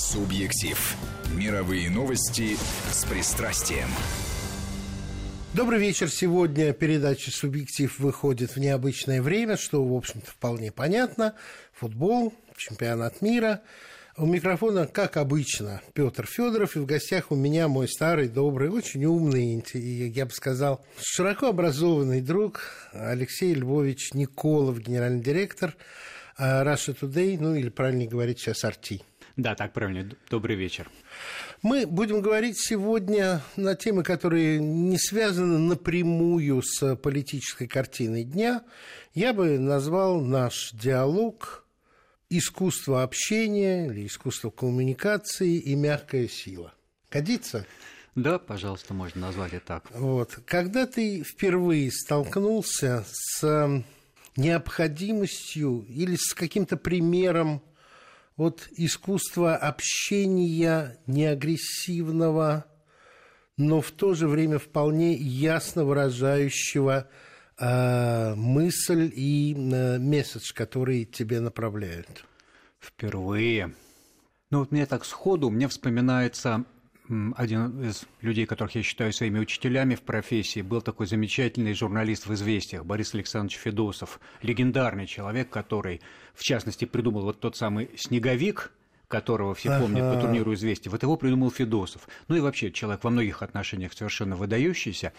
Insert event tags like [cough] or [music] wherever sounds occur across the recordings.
Субъектив. Мировые новости с пристрастием. Добрый вечер. Сегодня передача «Субъектив» выходит в необычное время, что, в общем-то, вполне понятно. Футбол, чемпионат мира. У микрофона, как обычно, Петр Федоров, и в гостях у меня мой старый, добрый, очень умный, я бы сказал, широко образованный друг Алексей Львович Николов, генеральный директор а, Russia Today, ну или правильнее говорить сейчас RT. Да, так правильно. Добрый вечер. Мы будем говорить сегодня на темы, которые не связаны напрямую с политической картиной дня. Я бы назвал наш диалог искусство общения или искусство коммуникации и мягкая сила. Годится? Да, пожалуйста, можно назвать это так. Вот. Когда ты впервые столкнулся с необходимостью или с каким-то примером вот искусства общения неагрессивного, но в то же время вполне ясно выражающего э, мысль и э, месседж, который тебе направляют. Впервые. Ну вот мне так сходу, мне вспоминается один из людей, которых я считаю своими учителями в профессии, был такой замечательный журналист в «Известиях» Борис Александрович Федосов, легендарный человек, который, в частности, придумал вот тот самый «Снеговик», которого все помнят по турниру «Известий». Вот его придумал Федосов. Ну и вообще человек во многих отношениях совершенно выдающийся.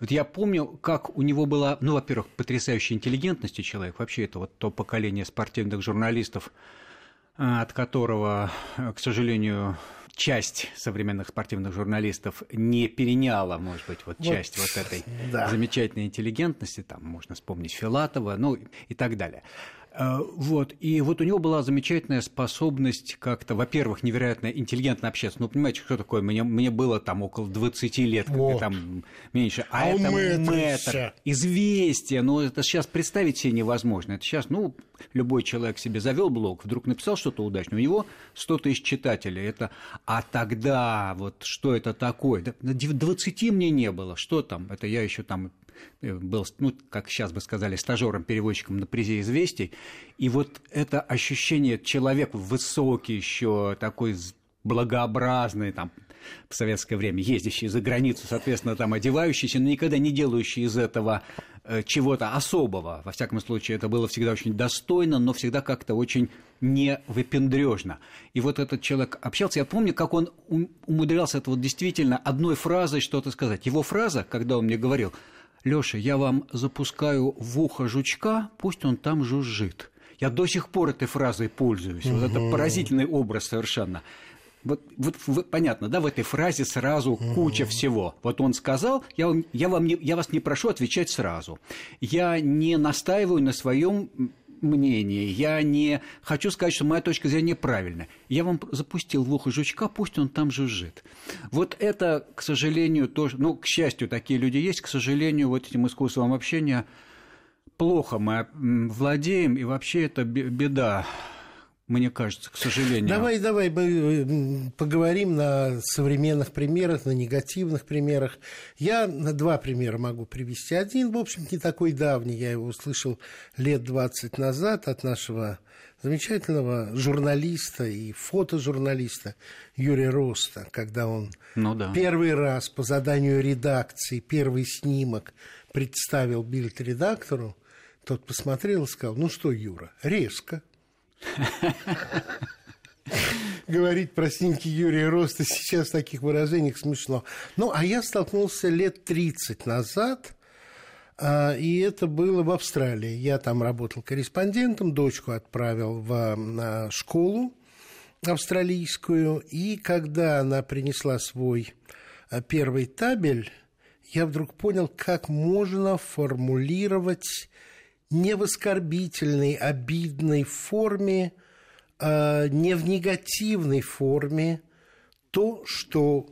Вот я помню, как у него была, ну, во-первых, потрясающая интеллигентность человек. Вообще это вот то поколение спортивных журналистов, а, от которого, к сожалению, часть современных спортивных журналистов не переняла, может быть, вот, вот часть вот этой [laughs] да. замечательной интеллигентности, там можно вспомнить Филатова, ну и так далее. Э, вот, и вот у него была замечательная способность как-то, во-первых, невероятно интеллигентно общаться. Ну, понимаете, что такое? Мне, мне было там около 20 лет, вот. там меньше. А, а это мэтр, известие. Ну, это сейчас представить себе невозможно. Это сейчас, ну, любой человек себе завел блог, вдруг написал что-то удачное, у него 100 тысяч читателей. Это, а тогда вот что это такое? 20 мне не было. Что там? Это я еще там был, ну, как сейчас бы сказали, стажером-переводчиком на призе известий. И вот это ощущение человек высокий еще, такой благообразный, там, в советское время, ездящий за границу, соответственно, там одевающийся, но никогда не делающий из этого э, чего-то особого. Во всяком случае, это было всегда очень достойно, но всегда как-то очень не выпендрежно. И вот этот человек общался, я помню, как он умудрялся это вот действительно одной фразой что-то сказать. Его фраза, когда он мне говорил – Лёша, я вам запускаю в ухо жучка, пусть он там жужжит. Я до сих пор этой фразой пользуюсь. Угу. Вот это поразительный образ совершенно. Вот, вот, вот понятно, да, в этой фразе сразу угу. куча всего. Вот он сказал, я, я, вам не, я вас не прошу отвечать сразу. Я не настаиваю на своем мнение, я не хочу сказать, что моя точка зрения правильная. Я вам запустил в ухо жучка, пусть он там жужжит. Вот это, к сожалению, тоже, ну, к счастью, такие люди есть, к сожалению, вот этим искусством общения плохо мы владеем, и вообще это беда мне кажется, к сожалению. Давай, давай мы поговорим на современных примерах, на негативных примерах. Я на два примера могу привести. Один, в общем, не такой давний, я его услышал лет 20 назад от нашего замечательного журналиста и фотожурналиста Юрия Роста, когда он ну, да. первый раз по заданию редакции первый снимок представил бильд-редактору, тот посмотрел и сказал, ну что, Юра, резко. Говорить про снимки Юрия Роста сейчас в таких выражениях смешно. Ну, а я столкнулся лет 30 назад, а, и это было в Австралии. Я там работал корреспондентом, дочку отправил в школу австралийскую, и когда она принесла свой а, первый табель, я вдруг понял, как можно формулировать не в оскорбительной, обидной форме, а не в негативной форме то, что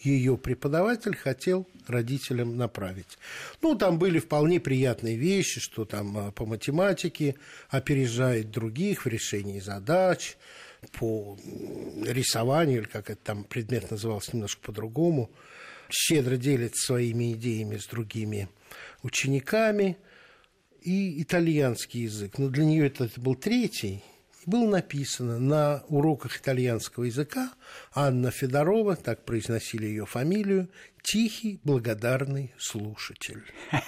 ее преподаватель хотел родителям направить. Ну, там были вполне приятные вещи, что там а, по математике опережает других в решении задач, по рисованию, или как это там предмет назывался немножко по-другому, щедро делится своими идеями с другими учениками – и итальянский язык. Но для нее это, это был третий было написано на уроках итальянского языка Анна Федорова, так произносили ее фамилию, «Тихий, благодарный слушатель». [laughs]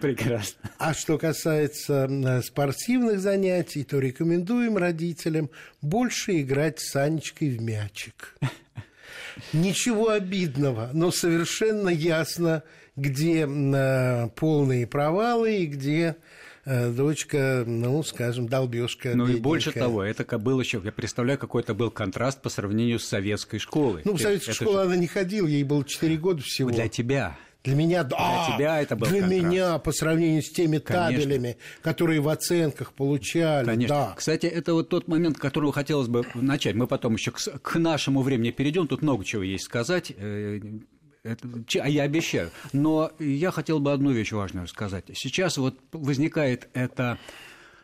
Прекрасно. А что касается спортивных занятий, то рекомендуем родителям больше играть с Анечкой в мячик. [laughs] Ничего обидного, но совершенно ясно, где э, полные провалы и где э, дочка, ну, скажем, долбежка. Ну и больше того, это был еще, я представляю, какой это был контраст по сравнению с советской школой. Ну, в советскую школу же... она не ходила, ей было 4 года всего. Для тебя. Для меня, да. Для тебя это был Для контраст. меня, по сравнению с теми Конечно. табелями, которые в оценках получали, Конечно. да. Кстати, это вот тот момент, которого хотелось бы начать. Мы потом еще к, к нашему времени перейдем. Тут много чего есть сказать. Это, а я обещаю. Но я хотел бы одну вещь важную сказать. Сейчас вот возникает это,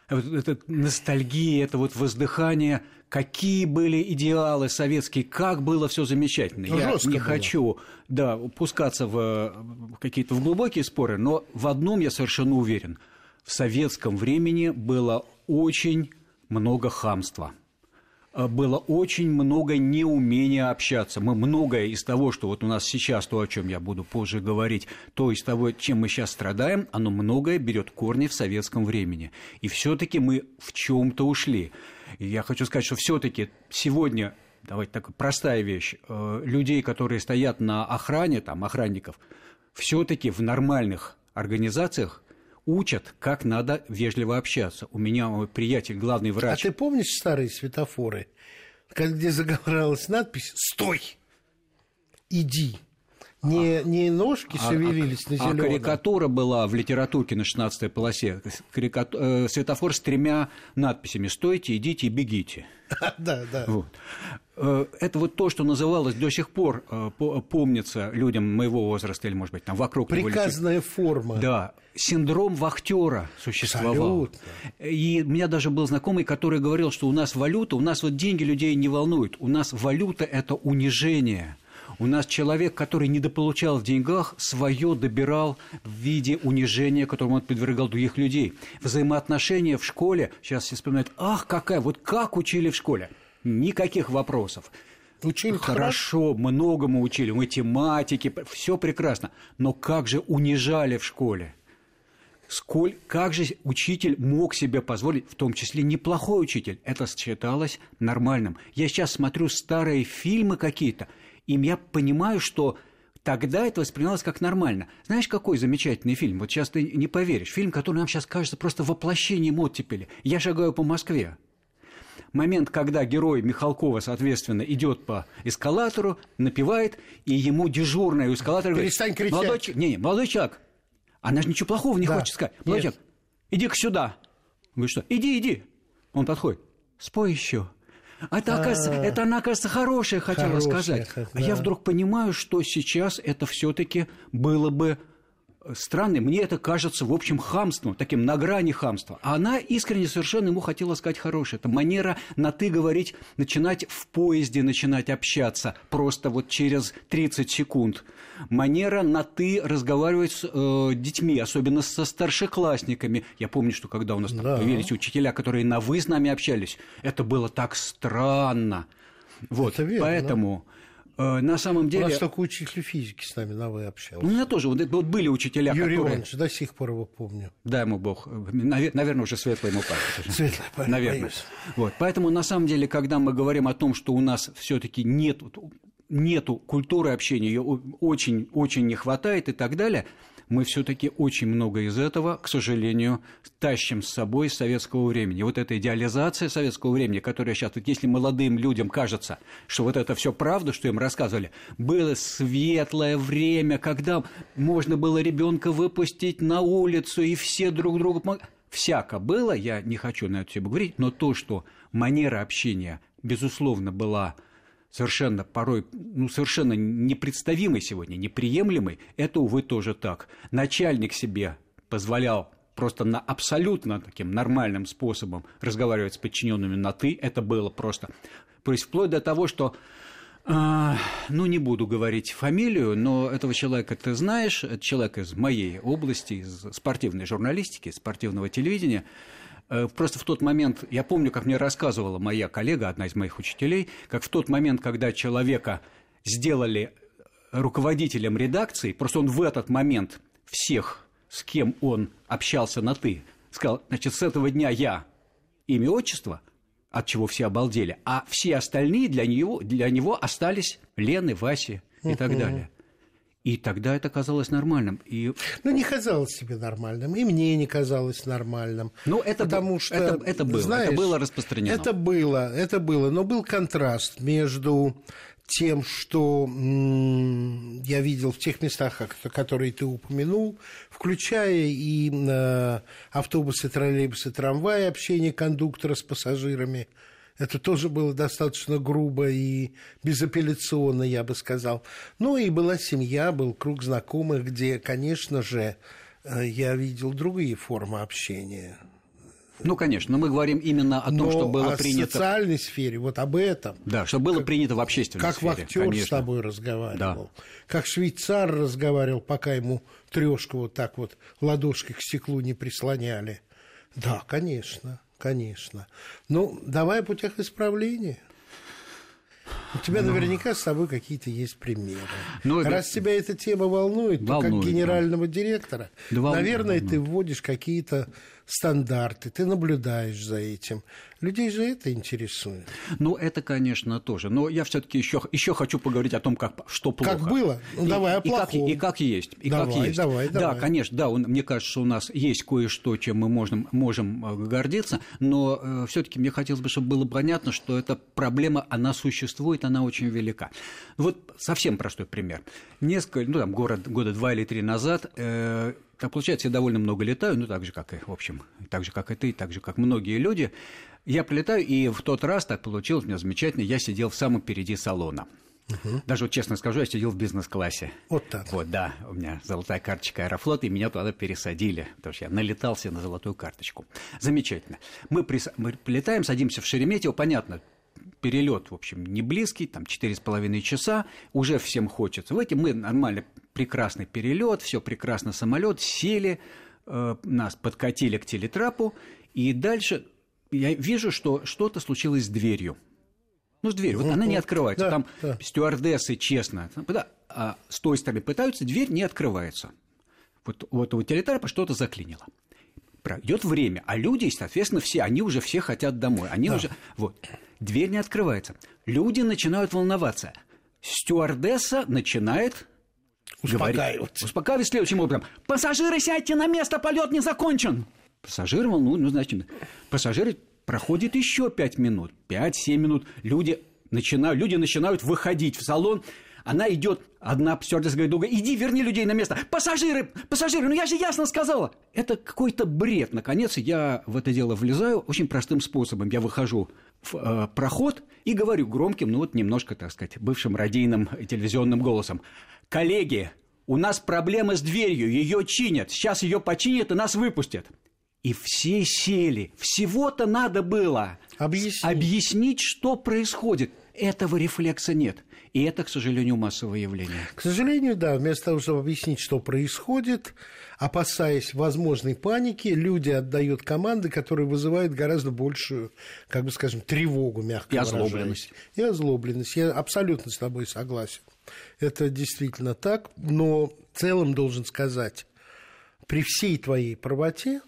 это ностальгия, это вот воздыхание, какие были идеалы советские, как было все замечательно. Ну, я не было. хочу да, пускаться в какие-то в глубокие споры, но в одном я совершенно уверен. В советском времени было очень много хамства было очень много неумения общаться. Мы многое из того, что вот у нас сейчас, то, о чем я буду позже говорить, то из того, чем мы сейчас страдаем, оно многое берет корни в советском времени. И все-таки мы в чем-то ушли. И я хочу сказать, что все-таки сегодня, давайте такая простая вещь, людей, которые стоят на охране, там, охранников, все-таки в нормальных организациях учат, как надо вежливо общаться. У меня мой приятель, главный врач. А ты помнишь старые светофоры, где загоралась надпись «Стой! Иди!» Не, а, не ножки а, шевелились а, на зеленом. А карикатура была в литературке на 16-й полосе. Карикату... Э, светофор с тремя надписями «Стойте, идите и бегите». [laughs] Да, да. Вот. Это вот то, что называлось до сих пор, помнится людям моего возраста или, может быть, там вокруг Приказная форма. Да, синдром вахтера существовал. Абсолютно. И у меня даже был знакомый, который говорил, что у нас валюта, у нас вот деньги людей не волнуют, у нас валюта – это унижение. У нас человек, который недополучал в деньгах, свое добирал в виде унижения, которому он подвергал других людей. Взаимоотношения в школе, сейчас все вспоминают, ах, какая, вот как учили в школе. Никаких вопросов. Учили хорошо, многому учили, математики, все прекрасно. Но как же унижали в школе? Сколь, как же учитель мог себе позволить, в том числе неплохой учитель, это считалось нормальным. Я сейчас смотрю старые фильмы какие-то, и я понимаю, что тогда это воспринималось как нормально. Знаешь, какой замечательный фильм? Вот сейчас ты не поверишь. Фильм, который нам сейчас кажется просто воплощением оттепели. «Я шагаю по Москве». Момент, когда герой Михалкова, соответственно, идет по эскалатору, напевает, и ему дежурная у эскалатора Перестань говорит, кричать. молодой, не, не, молодой человек, она же ничего плохого не Да. хочет сказать. Молодой Нет. человек, иди-ка сюда. Говорит, что? Иди, иди. Он подходит, спой еще. А это, оказывается, это она, оказывается, хорошая хотела Хорошая, сказать. х- А я вдруг понимаю, что сейчас это все-таки было бы странно. Мне это кажется, в общем, хамством, таким на грани хамства. А она искренне совершенно ему хотела сказать хорошее. Это манера на «ты» говорить, начинать в поезде, начинать общаться просто вот через 30 секунд. Манера на «ты» разговаривать с э, детьми, особенно со старшеклассниками. Я помню, что когда у нас там Да. появились учителя, которые на «вы» с нами общались, это было так странно. Вот, Это верно. поэтому на самом У деле... нас только учитель физики с нами на «вы» общался. Ну, у меня тоже вот, вот были учителя, Юрий которые... Иванович, до сих пор его помню. Дай ему Бог. Наверное, уже светлая ему память. Светлая память, Наверное. боюсь. Вот. Поэтому, на самом деле, когда мы говорим о том, что у нас все таки нет нету культуры общения, ее очень-очень не хватает и так далее, мы все-таки очень много из этого, к сожалению, тащим с собой советского времени. Вот эта идеализация советского времени, которая сейчас, вот если молодым людям кажется, что вот это все правда, что им рассказывали, было светлое время, когда можно было ребенка выпустить на улицу, и все друг другу помогали. Всяко было, я не хочу на эту тему говорить, но то, что манера общения, безусловно, была совершенно порой, ну, совершенно непредставимой сегодня, неприемлемой, это, увы, тоже так. Начальник себе позволял просто на абсолютно таким нормальным способом разговаривать с подчиненными на «ты», это было просто. То есть вплоть до того, что а, ну, не буду говорить фамилию, но этого человека ты знаешь, это человек из моей области, из спортивной журналистики, спортивного телевидения. Э, просто в тот момент, я помню, как мне рассказывала моя коллега, одна из моих учителей, как в тот момент, когда человека сделали руководителем редакции, просто он в этот момент всех, с кем он общался на «ты», сказал, значит, с этого дня я имя, отчество, от чего все обалдели, а все остальные для него, для него остались Лены, Васи и так далее. И тогда это казалось нормальным. И... Ну, не казалось себе нормальным, и мне не казалось нормальным. Ну, это, потому что, это, это было, знаешь, это было распространено. Это было, это было, но был контраст между тем, что я видел в тех местах, которые ты упомянул, включая и э, автобусы, троллейбусы, трамваи, общение кондуктора с пассажирами – это тоже было достаточно грубо и безапелляционно, я бы сказал. Ну и была семья, был круг знакомых, где, конечно же, э, я видел другие формы общения. Ну, конечно, но мы говорим именно о том, но что было о принято... в социальной сфере, вот об этом. Да, что было как, принято в общественной как сфере. Как актер с тобой разговаривал. Да. Как швейцар разговаривал, пока ему трешку вот так вот ладошкой к стеклу не прислоняли. Да, конечно конечно. Ну, давай о путях исправления. У тебя ну, наверняка с собой какие-то есть примеры. Ну, Раз да, тебя эта тема волнует, волнует то как генерального да. директора, да, наверное, волнует. ты вводишь какие-то стандарты, ты наблюдаешь за этим. Людей же это интересует. Ну, это, конечно, тоже. Но я все-таки еще, еще хочу поговорить о том, как, что плохо. Как было? Ну, давай о и, как, и как есть. И давай, как есть. давай, давай. Да, конечно, да, он, мне кажется, у нас есть кое-что, чем мы можем, можем э, гордиться, но э, все-таки мне хотелось бы, чтобы было понятно, что эта проблема, она существует, она очень велика. Вот совсем простой пример. Несколько, ну, там, город, года два или три назад э, так получается, я довольно много летаю, ну, так же, как и, в общем, так же, как и ты, так же, как многие люди. Я прилетаю, и в тот раз так получилось, у меня замечательно, я сидел в самом впереди салона. Угу. Даже вот честно скажу, я сидел в бизнес-классе. Вот так. Вот, да, у меня золотая карточка Аэрофлота, и меня туда пересадили, потому что я налетался на золотую карточку. Замечательно. Мы, прис... мы прилетаем, садимся в Шереметьево, понятно, перелет, в общем, не близкий, там 4,5 часа, уже всем хочется. В эти мы нормально, прекрасный перелет, все прекрасно, самолет, сели, э, нас подкатили к телетрапу, и дальше я вижу, что что-то случилось с дверью. Ну, с дверью. Вот она не открывается. Да, Там да. стюардессы, честно, да, а с той стороны пытаются, дверь не открывается. Вот, вот у телетрапа что-то заклинило идет время, а люди, соответственно, все, они уже все хотят домой. Они да. уже. Вот. Дверь не открывается. Люди начинают волноваться. Стюардесса начинает Успокаиваться. успокаивать следующим образом. Пассажиры, сядьте на место, полет не закончен. Пассажиры волнуют, ну, значит, пассажиры проходит еще 5 минут, 5-7 минут. Люди начинают, люди начинают выходить в салон. Она идет, одна стюардесса говорит, другая, иди, верни людей на место. Пассажиры, пассажиры, ну я же ясно сказала. Это какой-то бред. Наконец я в это дело влезаю очень простым способом. Я выхожу в э, проход и говорю громким, ну вот немножко, так сказать, бывшим радийным телевизионным голосом. Коллеги, у нас проблемы с дверью, ее чинят. Сейчас ее починят и нас выпустят. И все сели. Всего-то надо было объяснить. объяснить, что происходит. Этого рефлекса нет. И это, к сожалению, массовое явление. К сожалению, да. Вместо того, чтобы объяснить, что происходит, опасаясь возможной паники, люди отдают команды, которые вызывают гораздо большую, как бы скажем, тревогу, мягко И озлобленность. И озлобленность. Я абсолютно с тобой согласен. Это действительно так. Но в целом должен сказать, при всей твоей правоте,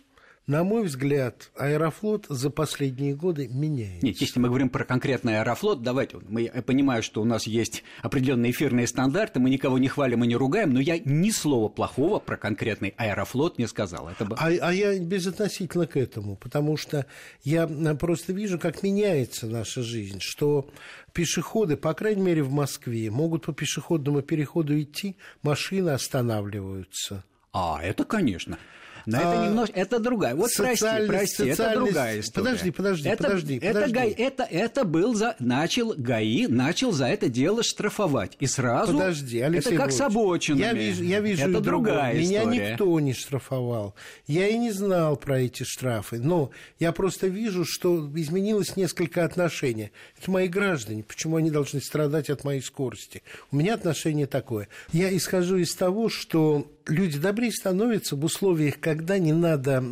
на мой взгляд, Аэрофлот за последние годы меняется. Нет, если мы говорим про конкретный Аэрофлот, давайте, мы, я понимаю, что у нас есть определенные эфирные стандарты, мы никого не хвалим и не ругаем, но я ни слова плохого про конкретный Аэрофлот не сказал. Это... А, а я безотносительно к этому, потому что я просто вижу, как меняется наша жизнь, что пешеходы, по крайней мере в Москве, могут по пешеходному переходу идти, машины останавливаются. А, это, конечно. Но а, это немножко, это другая. Вот прости, прости, это другая история. Подожди, подожди, это, подожди. Это, подожди. ГАИ, это, это был за, начал ГАИ, начал за это дело штрафовать. И сразу подожди, Алексей это как с обочинами. Я вижу, я вижу это другая Меня история. никто не штрафовал. Я и не знал про эти штрафы. Но я просто вижу, что изменилось несколько отношений. Это мои граждане. Почему они должны страдать от моей скорости? У меня отношение такое. Я исхожу из того, что люди добрее становятся в условиях, когда не надо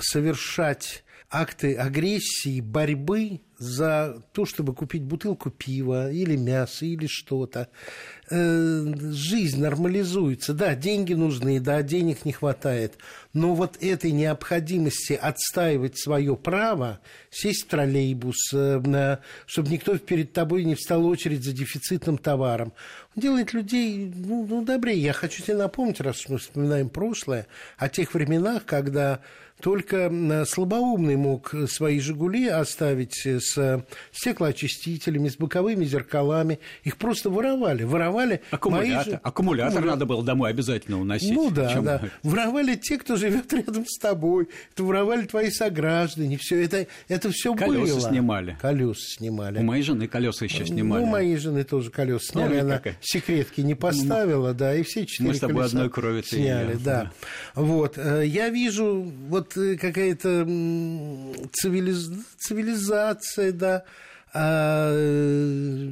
совершать акты агрессии, борьбы за то, чтобы купить бутылку пива или мяса или что-то. Э, жизнь нормализуется. Да, деньги нужны, да, денег не хватает. Но вот этой необходимости отстаивать свое право, сесть в троллейбус, э, чтобы никто перед тобой не встал очередь за дефицитным товаром, делает людей ну, ну, добрее. Я хочу тебе напомнить, раз мы вспоминаем прошлое, о тех временах, когда только слабоумный мог свои «Жигули» оставить с стеклоочистителями, с боковыми зеркалами. Их просто воровали. Воровали Аккумулятор, мои... Аккумулятор надо было домой обязательно уносить. Ну да, Чем... да. Воровали те, кто живет рядом с тобой. Это воровали твои сограждане. Все это, это все было. Колеса снимали. Колеса снимали. У моей жены колеса еще снимали. Ну, у моей жены тоже колеса сняли. Ну, Она какая? секретки не поставила, ну, да, и все четыре Мы с тобой одной крови сняли, да. да. Вот. Э, я вижу вот э, какая-то цивилиз... цивилизация, да, а э,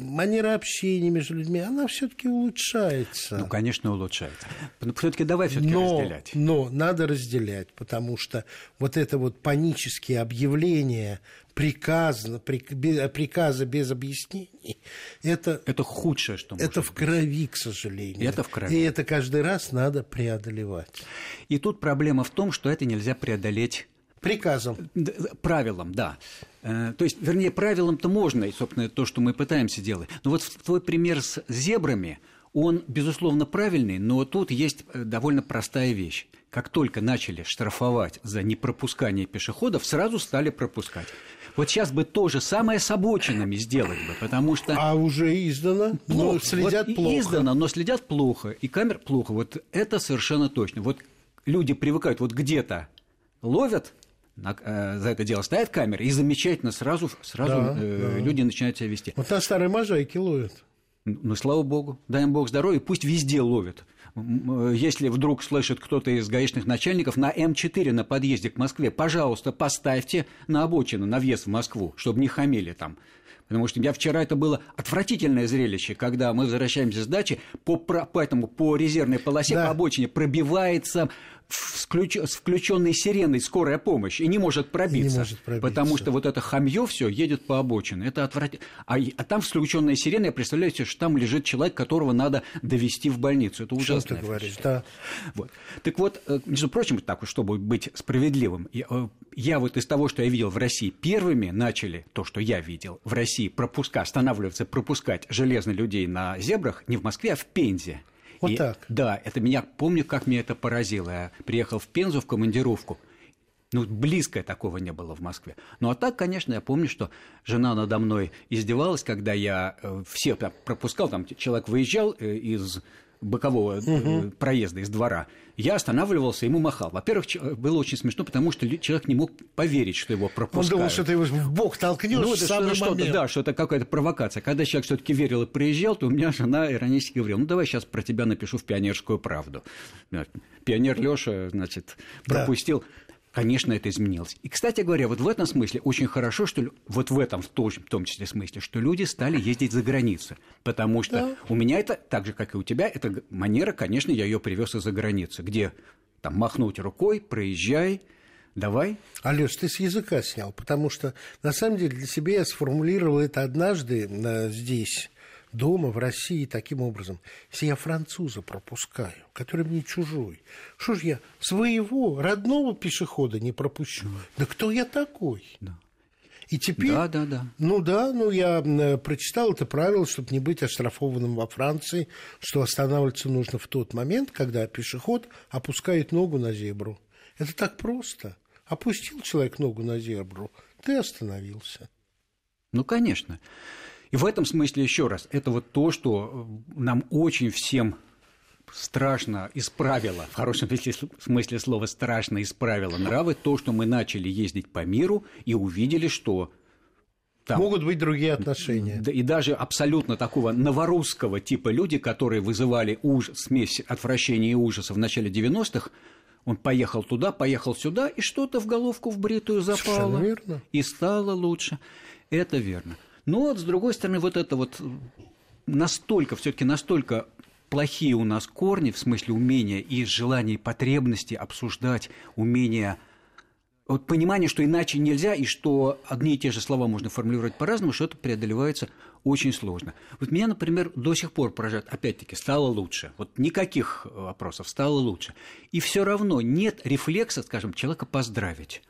манера общения между людьми, она все-таки улучшается. Ну, конечно, улучшается. Но все-таки давай все-таки разделять. Но надо разделять, потому что вот это вот панические объявления приказа, приказа без объяснений, это... Это худшее, что может Это в крови, к сожалению. Это в крови. И это каждый раз надо преодолевать. И тут проблема в том, что это нельзя преодолеть Приказом. Правилом, да. Э, то есть, вернее, правилом-то можно, и, собственно, то, что мы пытаемся делать. Но вот твой пример с зебрами, он, безусловно, правильный, но тут есть э, довольно простая вещь. Как только начали штрафовать за непропускание пешеходов, сразу стали пропускать. Вот сейчас бы то же самое с обочинами сделать бы, потому что... А уже издано, плохо. но следят вот плохо. Издано, но следят плохо, и камер плохо. Вот это совершенно точно. Вот люди привыкают, вот где-то ловят, на, э, за это дело ставят камеры, и замечательно сразу, сразу да, э, да. люди начинают себя вести. Вот на старой можайке ловят. Ну, слава богу, дай им бог здоровья, пусть везде ловят. Э, если вдруг слышит кто-то из гаишных начальников на М4 на подъезде к Москве, пожалуйста, поставьте на обочину, на въезд в Москву, чтобы не хамили там. Потому что я вчера это было отвратительное зрелище, когда мы возвращаемся с дачи, по, по, этому, по резервной полосе, да. по обочине пробивается включ... с включенной сиреной скорая помощь и не может пробиться, не может пробиться. потому что вот это хамье все едет по обочине. Это отвратительно. А, а там включенная сирена, я представляю себе, что там лежит человек, которого надо довести в больницу. Это ужасно. Что ты говоришь, да. Вот. Так вот, э, между прочим, так, чтобы быть справедливым, я, э, я вот из того, что я видел в России, первыми начали то, что я видел в России, пропуска, останавливаться, пропускать железных людей на зебрах не в Москве, а в Пензе. Вот и, так. Да, это меня, помню, как меня это поразило. Я приехал в Пензу в командировку. Ну, близко такого не было в Москве. Ну, а так, конечно, я помню, что жена надо мной издевалась, когда я э, всех пропускал, там человек выезжал э, из бокового угу. проезда из двора, я останавливался, ему махал. Во-первых, было очень смешно, потому что человек не мог поверить, что его пропускают. Он думал, что ты его в бок толкнешь ну, в самый что, момент. Да, что это какая-то провокация. Когда человек все таки верил и приезжал, то у меня жена иронически говорила, ну, давай сейчас про тебя напишу в «Пионерскую правду». Пионер Лёша, значит, пропустил. Да. Конечно, это изменилось. И, кстати говоря, вот в этом смысле очень хорошо, что вот в этом в том, в том числе смысле, что люди стали ездить за границу. Потому что да. у меня это, так же, как и у тебя, эта манера, конечно, я ее привез из-за границы, где там махнуть рукой, проезжай, Давай. Алёш, ты с языка снял, потому что на самом деле для себя я сформулировал это однажды э, здесь дома в России таким образом. Если я француза пропускаю, который мне чужой, что ж я своего родного пешехода не пропущу? Да кто я такой? Да. И теперь, да, да, да. ну да, ну я прочитал это правило, чтобы не быть оштрафованным во Франции, что останавливаться нужно в тот момент, когда пешеход опускает ногу на зебру. Это так просто. Опустил человек ногу на зебру, ты остановился. Ну, конечно. И в этом смысле, еще раз, это вот то, что нам очень всем страшно исправило, в хорошем [laughs] смысле слова страшно исправило нравы, то, что мы начали ездить по миру и увидели, что там, Могут быть другие отношения. И даже абсолютно такого новорусского типа люди, которые вызывали ужас, смесь отвращения и ужаса в начале 90-х, он поехал туда, поехал сюда, и что-то в головку в бритую запало. верно. И стало лучше. Это верно. Но вот, с другой стороны, вот это вот настолько, все-таки настолько плохие у нас корни, в смысле умения и желания, и потребности обсуждать, умения вот понимание, что иначе нельзя, и что одни и те же слова можно формулировать по-разному, что это преодолевается очень сложно. Вот меня, например, до сих пор поражает, опять-таки, стало лучше. Вот никаких вопросов, стало лучше. И все равно нет рефлекса, скажем, человека поздравить.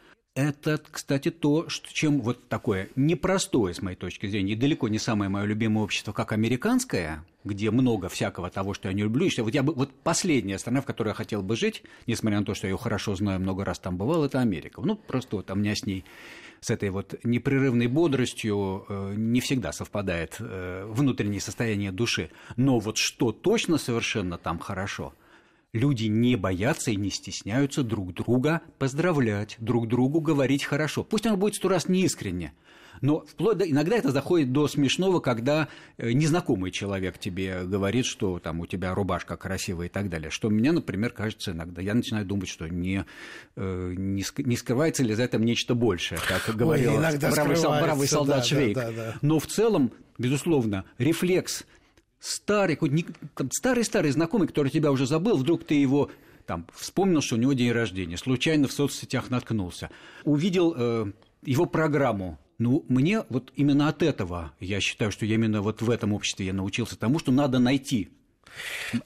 Это, кстати, то, что, чем вот такое непростое, с моей точки зрения, и далеко не самое мое любимое общество, как американское, где много всякого того, что я не люблю. И вот, я бы, вот последняя страна, в которой я хотел бы жить, несмотря на то, что я ее хорошо знаю, много раз там бывал, это Америка. Ну, просто вот у меня с ней с этой вот непрерывной бодростью э, не всегда совпадает э, внутреннее состояние души. Но вот что точно совершенно там хорошо – Люди не боятся и не стесняются друг друга поздравлять, друг другу говорить хорошо. Пусть оно будет сто раз неискренне, но вплоть до, иногда это заходит до смешного, когда э, незнакомый человек тебе говорит, что там у тебя рубашка красивая и так далее. Что мне, например, кажется иногда. Я начинаю думать, что не, э, не, не скрывается ли за этим нечто большее, как говорил бравый, бравый солдат да, Швейк. Да, да, да. Но в целом, безусловно, рефлекс старый, старый-старый знакомый, который тебя уже забыл, вдруг ты его там, вспомнил, что у него день рождения, случайно в соцсетях наткнулся, увидел э, его программу. Ну, мне вот именно от этого, я считаю, что я именно вот в этом обществе я научился тому, что надо найти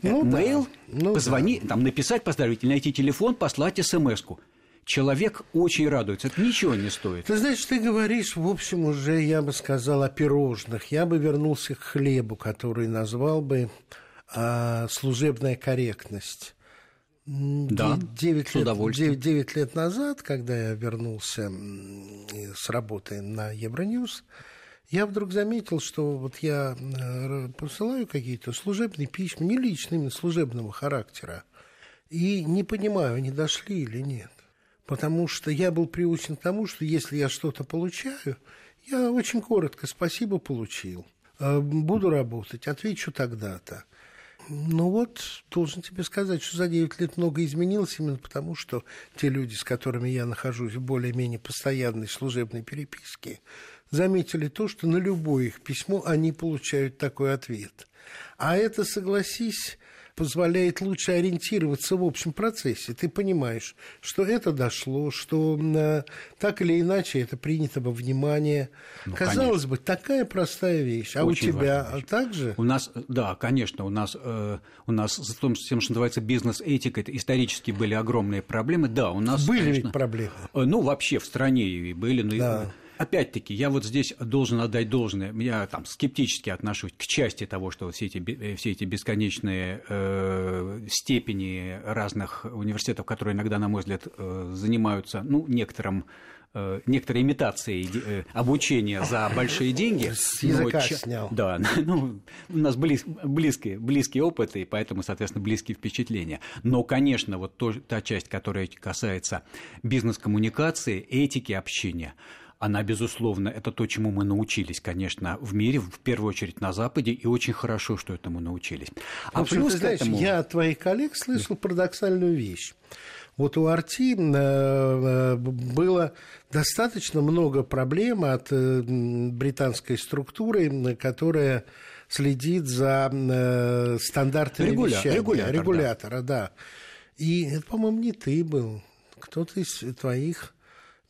ну, мейл, да. ну, позвонить, да. там, написать поздравить, найти телефон, послать смс-ку человек очень радуется. Это ничего не стоит. Ты знаешь, ты говоришь, в общем, уже, я бы сказал, о пирожных. Я бы вернулся к хлебу, который назвал бы а, служебная корректность. Да, 9 с лет, 9, 9 лет назад, когда я вернулся с работы на Евроньюз, я вдруг заметил, что вот я э, посылаю какие-то служебные письма, не личные, именно служебного характера, и не понимаю, они дошли или нет. Потому что я был приучен к тому, что если я что-то получаю, я очень коротко «спасибо, получил». Э, буду работать, отвечу тогда-то. Ну вот, должен тебе сказать, что за 9 лет много изменилось именно потому, что те люди, с которыми я нахожусь в более-менее постоянной служебной переписке, заметили то, что на любое их письмо они получают такой ответ. А это, согласись, позволяет лучше ориентироваться в общем процессе. Ты понимаешь, что это дошло, что э, так или иначе это принято во внимание. Ну, Казалось конечно. бы, такая простая вещь. А Очень у тебя также? У нас, да, конечно, у нас, э, у нас с тем, что называется бизнес-этика, это исторически были огромные проблемы. Да, у нас... Были конечно, проблемы. Э, ну, вообще в стране были. Но да. Опять-таки, я вот здесь должен отдать должное. Я там скептически отношусь к части того, что все эти, все эти бесконечные э, степени разных университетов, которые иногда, на мой взгляд, э, занимаются ну, некоторым э, некоторой имитацией э, обучения за большие деньги. С языка но, снял. Да, [laughs] ну, у нас близ, близкие, близкие опыты, и поэтому, соответственно, близкие впечатления. Но, конечно, вот то, та часть, которая касается бизнес-коммуникации, этики общения – она, безусловно, это то, чему мы научились, конечно, в мире, в первую очередь на Западе, и очень хорошо, что этому научились. А общем, плюс ты знаешь, этому... я от твоих коллег слышал парадоксальную вещь. Вот у Арти э, э, было достаточно много проблем от э, британской структуры, которая следит за стандартами Регуля... вещания. Регулятор, Регулятора, да. да. И это, по-моему, не ты был. Кто-то из твоих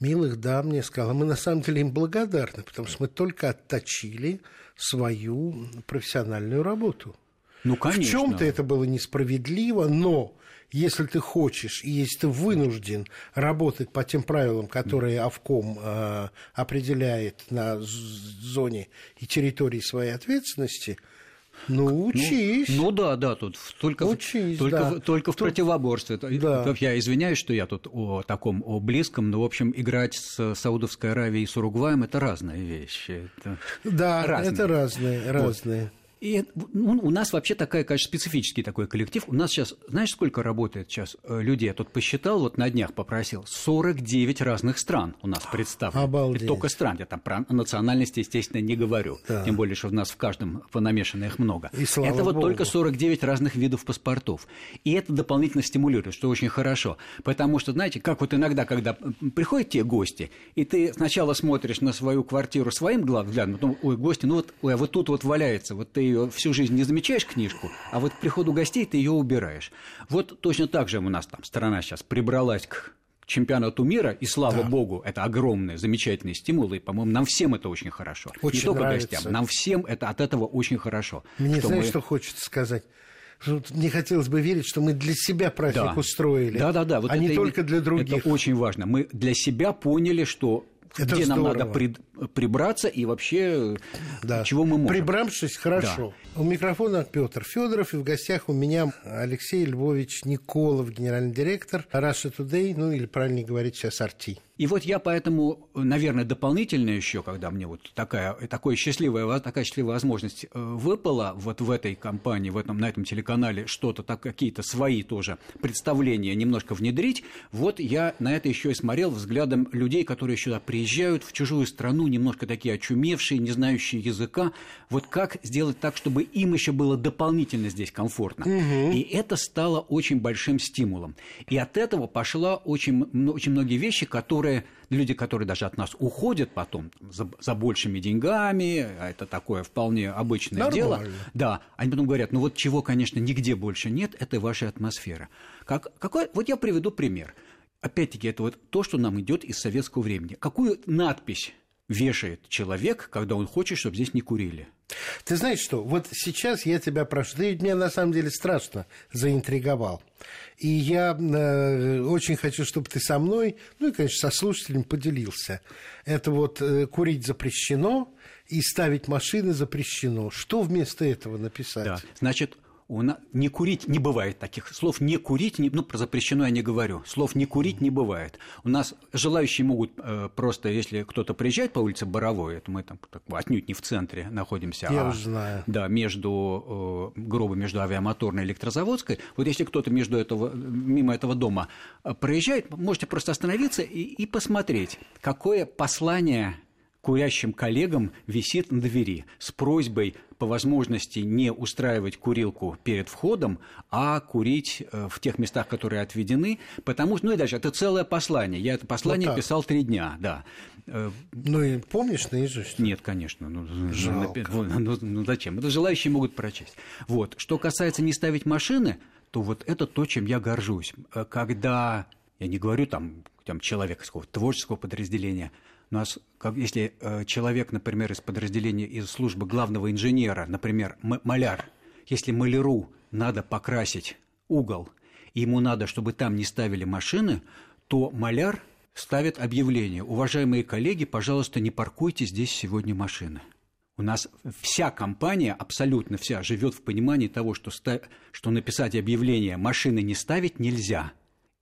милых дам мне сказала, мы на самом деле им благодарны, потому что мы только отточили свою профессиональную работу. Ну, конечно. В чем-то это было несправедливо, но если ты хочешь и если ты вынужден работать по тем правилам, которые Авком э, определяет на зоне и территории своей ответственности – ну, ну, учись. Ну, ну да, да, тут только, учись, только, да. только в тут... противоборстве. Да. Я извиняюсь, что я тут о таком, о близком, но, в общем, играть с Саудовской Аравией и с Уругваем – это разные вещи. Это да, разные. это разные, разные. Вот. И ну, у нас вообще такая, конечно, специфический такой коллектив. У нас сейчас, знаешь, сколько работает сейчас э, людей? Я тут посчитал, вот на днях попросил. 49 разных стран у нас представлено. Обалдеть. Это только стран. Я там про национальности, естественно, не говорю. Да. Тем более, что у нас в каждом понамешано их много. И слава это Богу. вот только 49 разных видов паспортов. И это дополнительно стимулирует, что очень хорошо. Потому что, знаете, как вот иногда, когда приходят те гости, и ты сначала смотришь на свою квартиру своим взглядом, потом, ой, гости, ну вот, ой, а вот тут вот валяется, вот ты ее всю жизнь не замечаешь книжку, а вот к приходу гостей ты ее убираешь. Вот точно так же у нас там страна сейчас прибралась к чемпионату мира, и слава да. богу, это огромный, замечательный стимул, и, по-моему, нам всем это очень хорошо. Очень Не только нравится. гостям, нам всем это от этого очень хорошо. Мне что знаешь, мы... что хочется сказать? Мне хотелось бы верить, что мы для себя праздник да. устроили, да, да, да. Вот а не только для других. Это очень важно. Мы для себя поняли, что это где здорово. нам надо при, прибраться и вообще да. чего мы можем. Прибравшись, хорошо. Да. У микрофона Петр Федоров, и в гостях у меня Алексей Львович Николов, генеральный директор Russia Today, ну или правильнее говорить сейчас Арти. И вот я поэтому, наверное, дополнительно еще, когда мне вот такая, такая, счастливая, такая счастливая возможность выпала вот в этой компании, в этом, на этом телеканале что-то, так, какие-то свои тоже представления немножко внедрить, вот я на это еще и смотрел взглядом людей, которые сюда приезжают в чужую страну, немножко такие очумевшие, не знающие языка. Вот как сделать так, чтобы им еще было дополнительно здесь комфортно. Угу. И это стало очень большим стимулом. И от этого пошла очень, очень многие вещи, которые которые, люди, которые даже от нас уходят потом за, за большими деньгами, а это такое вполне обычное Нормально. дело. Да, они потом говорят, ну вот чего, конечно, нигде больше нет, это ваша атмосфера. Как, какой, вот я приведу пример. Опять-таки, это вот то, что нам идет из советского времени. Какую надпись вешает человек, когда он хочет, чтобы здесь не курили? Ты знаешь что, вот сейчас я тебя прошу, ты меня на самом деле страшно заинтриговал. И я э, очень хочу, чтобы ты со мной, ну и, конечно, со слушателем поделился. Это вот э, курить запрещено и ставить машины запрещено. Что вместо этого написать? Да, значит, у нас не курить не бывает таких. Слов не курить не, ну про запрещено я не говорю. Слов не курить не бывает. У нас желающие могут э, просто если кто-то приезжает по улице Боровой это мы там так, отнюдь не в центре находимся я а, уже знаю. да между э, грубо между авиамоторной и электрозаводской. Вот если кто-то между этого мимо этого дома э, проезжает можете просто остановиться и, и посмотреть какое послание курящим коллегам висит на двери с просьбой по возможности не устраивать курилку перед входом, а курить э, в тех местах, которые отведены, потому что, ну и дальше, это целое послание. Я это послание вот писал три дня, да. Ну и помнишь наизусть? Нет, конечно. Ну, ну, ну зачем? Это желающие могут прочесть. Вот. Что касается не ставить машины, то вот это то, чем я горжусь. Когда, я не говорю там, там человек из какого-то творческого подразделения, нас, как, если э, человек, например, из подразделения, из службы главного инженера, например, маляр, если маляру надо покрасить угол, и ему надо, чтобы там не ставили машины, то маляр ставит объявление «Уважаемые коллеги, пожалуйста, не паркуйте здесь сегодня машины». У нас вся компания, абсолютно вся, живет в понимании того, что, ста... что написать объявление «машины не ставить нельзя»,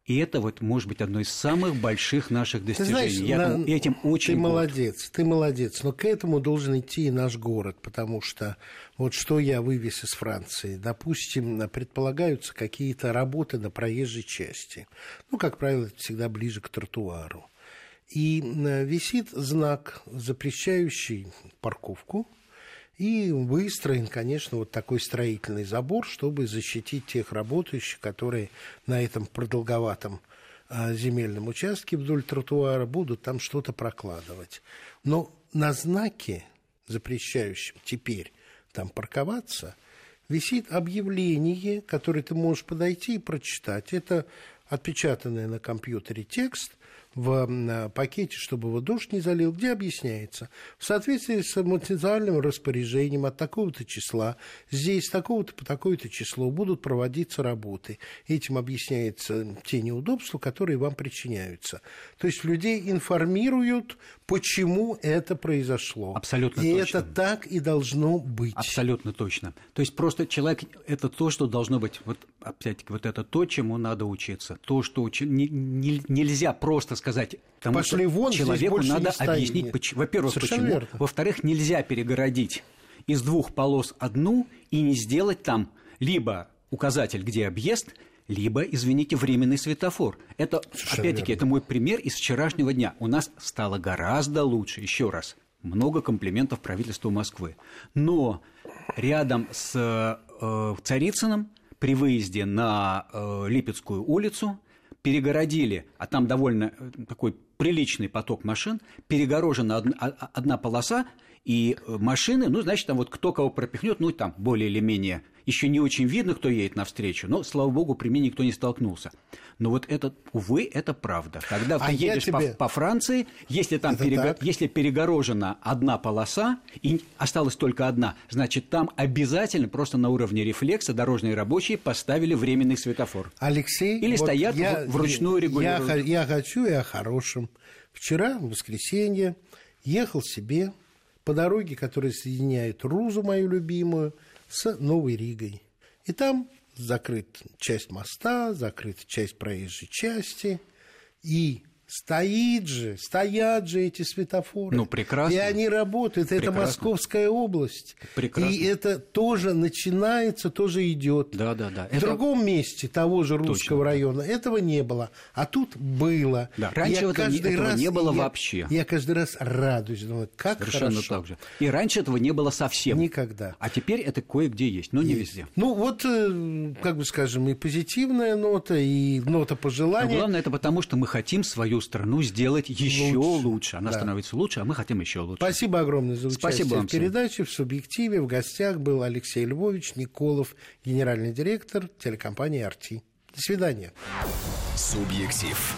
и это вот может быть одно из самых больших наших достижений. Ты знаешь, Я на... этим очень Ты горд. молодец, ты молодец. Но к этому должен идти и наш город, потому что вот что я вывез из Франции. Допустим, предполагаются какие-то работы на проезжей части. Ну, как правило, это всегда ближе к тротуару. И висит знак, запрещающий парковку, и выстроен, конечно, вот такой строительный забор, чтобы защитить тех работающих, которые на этом продолговатом а, земельном участке вдоль тротуара будут там что-то прокладывать. Но на знаке, запрещающем теперь там парковаться, висит объявление, которое ты можешь подойти и прочитать. Это отпечатанный на компьютере текст, в пакете, чтобы его дождь не залил, где объясняется, в соответствии с муниципальным распоряжением от такого-то числа, здесь такого-то по такое-то число будут проводиться работы. Этим объясняются те неудобства, которые вам причиняются. То есть людей информируют, почему это произошло. Абсолютно и точно. это так и должно быть. Абсолютно точно. То есть просто человек – это то, что должно быть, вот опять-таки, вот это то, чему надо учиться. То, что учи... не, не, нельзя просто сказать тому, Пошли что вон, человеку надо объяснить, почему. Во-первых, Совершенно почему. верно. Во-вторых, нельзя перегородить из двух полос одну и не сделать там либо указатель, где объезд, либо, извините, временный светофор. Это, опять-таки, это мой пример из вчерашнего дня. У нас стало гораздо лучше. Еще раз, много комплиментов правительству Москвы. Но рядом с э, Царицыным при выезде на э, Липецкую улицу перегородили, а там довольно такой приличный поток машин, перегорожена одна, одна полоса, И э, машины, ну, значит, там вот кто кого пропихнет, ну, там более или менее еще не очень видно, кто едет навстречу, но, слава богу, при мне никто не столкнулся. Но вот это, увы, это правда. Когда а ты едешь тебе... по, по Франции, если там перего... если перегорожена одна полоса и осталась только одна, значит, там обязательно просто на уровне рефлекса дорожные рабочие поставили временный светофор. Алексей, или вот стоят я, вручную регулируют. Я, я хочу и о хорошем. Вчера, в воскресенье, ехал себе по дороге, которая соединяет Рузу, мою любимую, с Новой Ригой. И там закрыт часть моста, закрыта часть проезжей части, и Стоит же, стоят же эти светофоры. Ну, прекрасно. И они работают. Прекрасно. Это Московская область. Прекрасно. И это тоже начинается, тоже идет. Да, да, да. В это... другом месте того же Русского Точно. района этого не было. А тут было. Да. Раньше этого, каждый этого раз, не было я, вообще. Я каждый раз радуюсь. Думаю, как Совершенно хорошо. так же. И раньше этого не было совсем. Никогда. А теперь это кое-где есть, но есть. не везде. Ну, вот, э, как бы скажем, и позитивная нота, и нота пожелания. Но главное, это потому, что мы хотим свою страну сделать делать еще лучше. лучше. Она да. становится лучше, а мы хотим еще лучше. Спасибо огромное за участие Спасибо в передаче. В «Субъективе» в гостях был Алексей Львович Николов, генеральный директор телекомпании «Арти». До свидания. «Субъектив».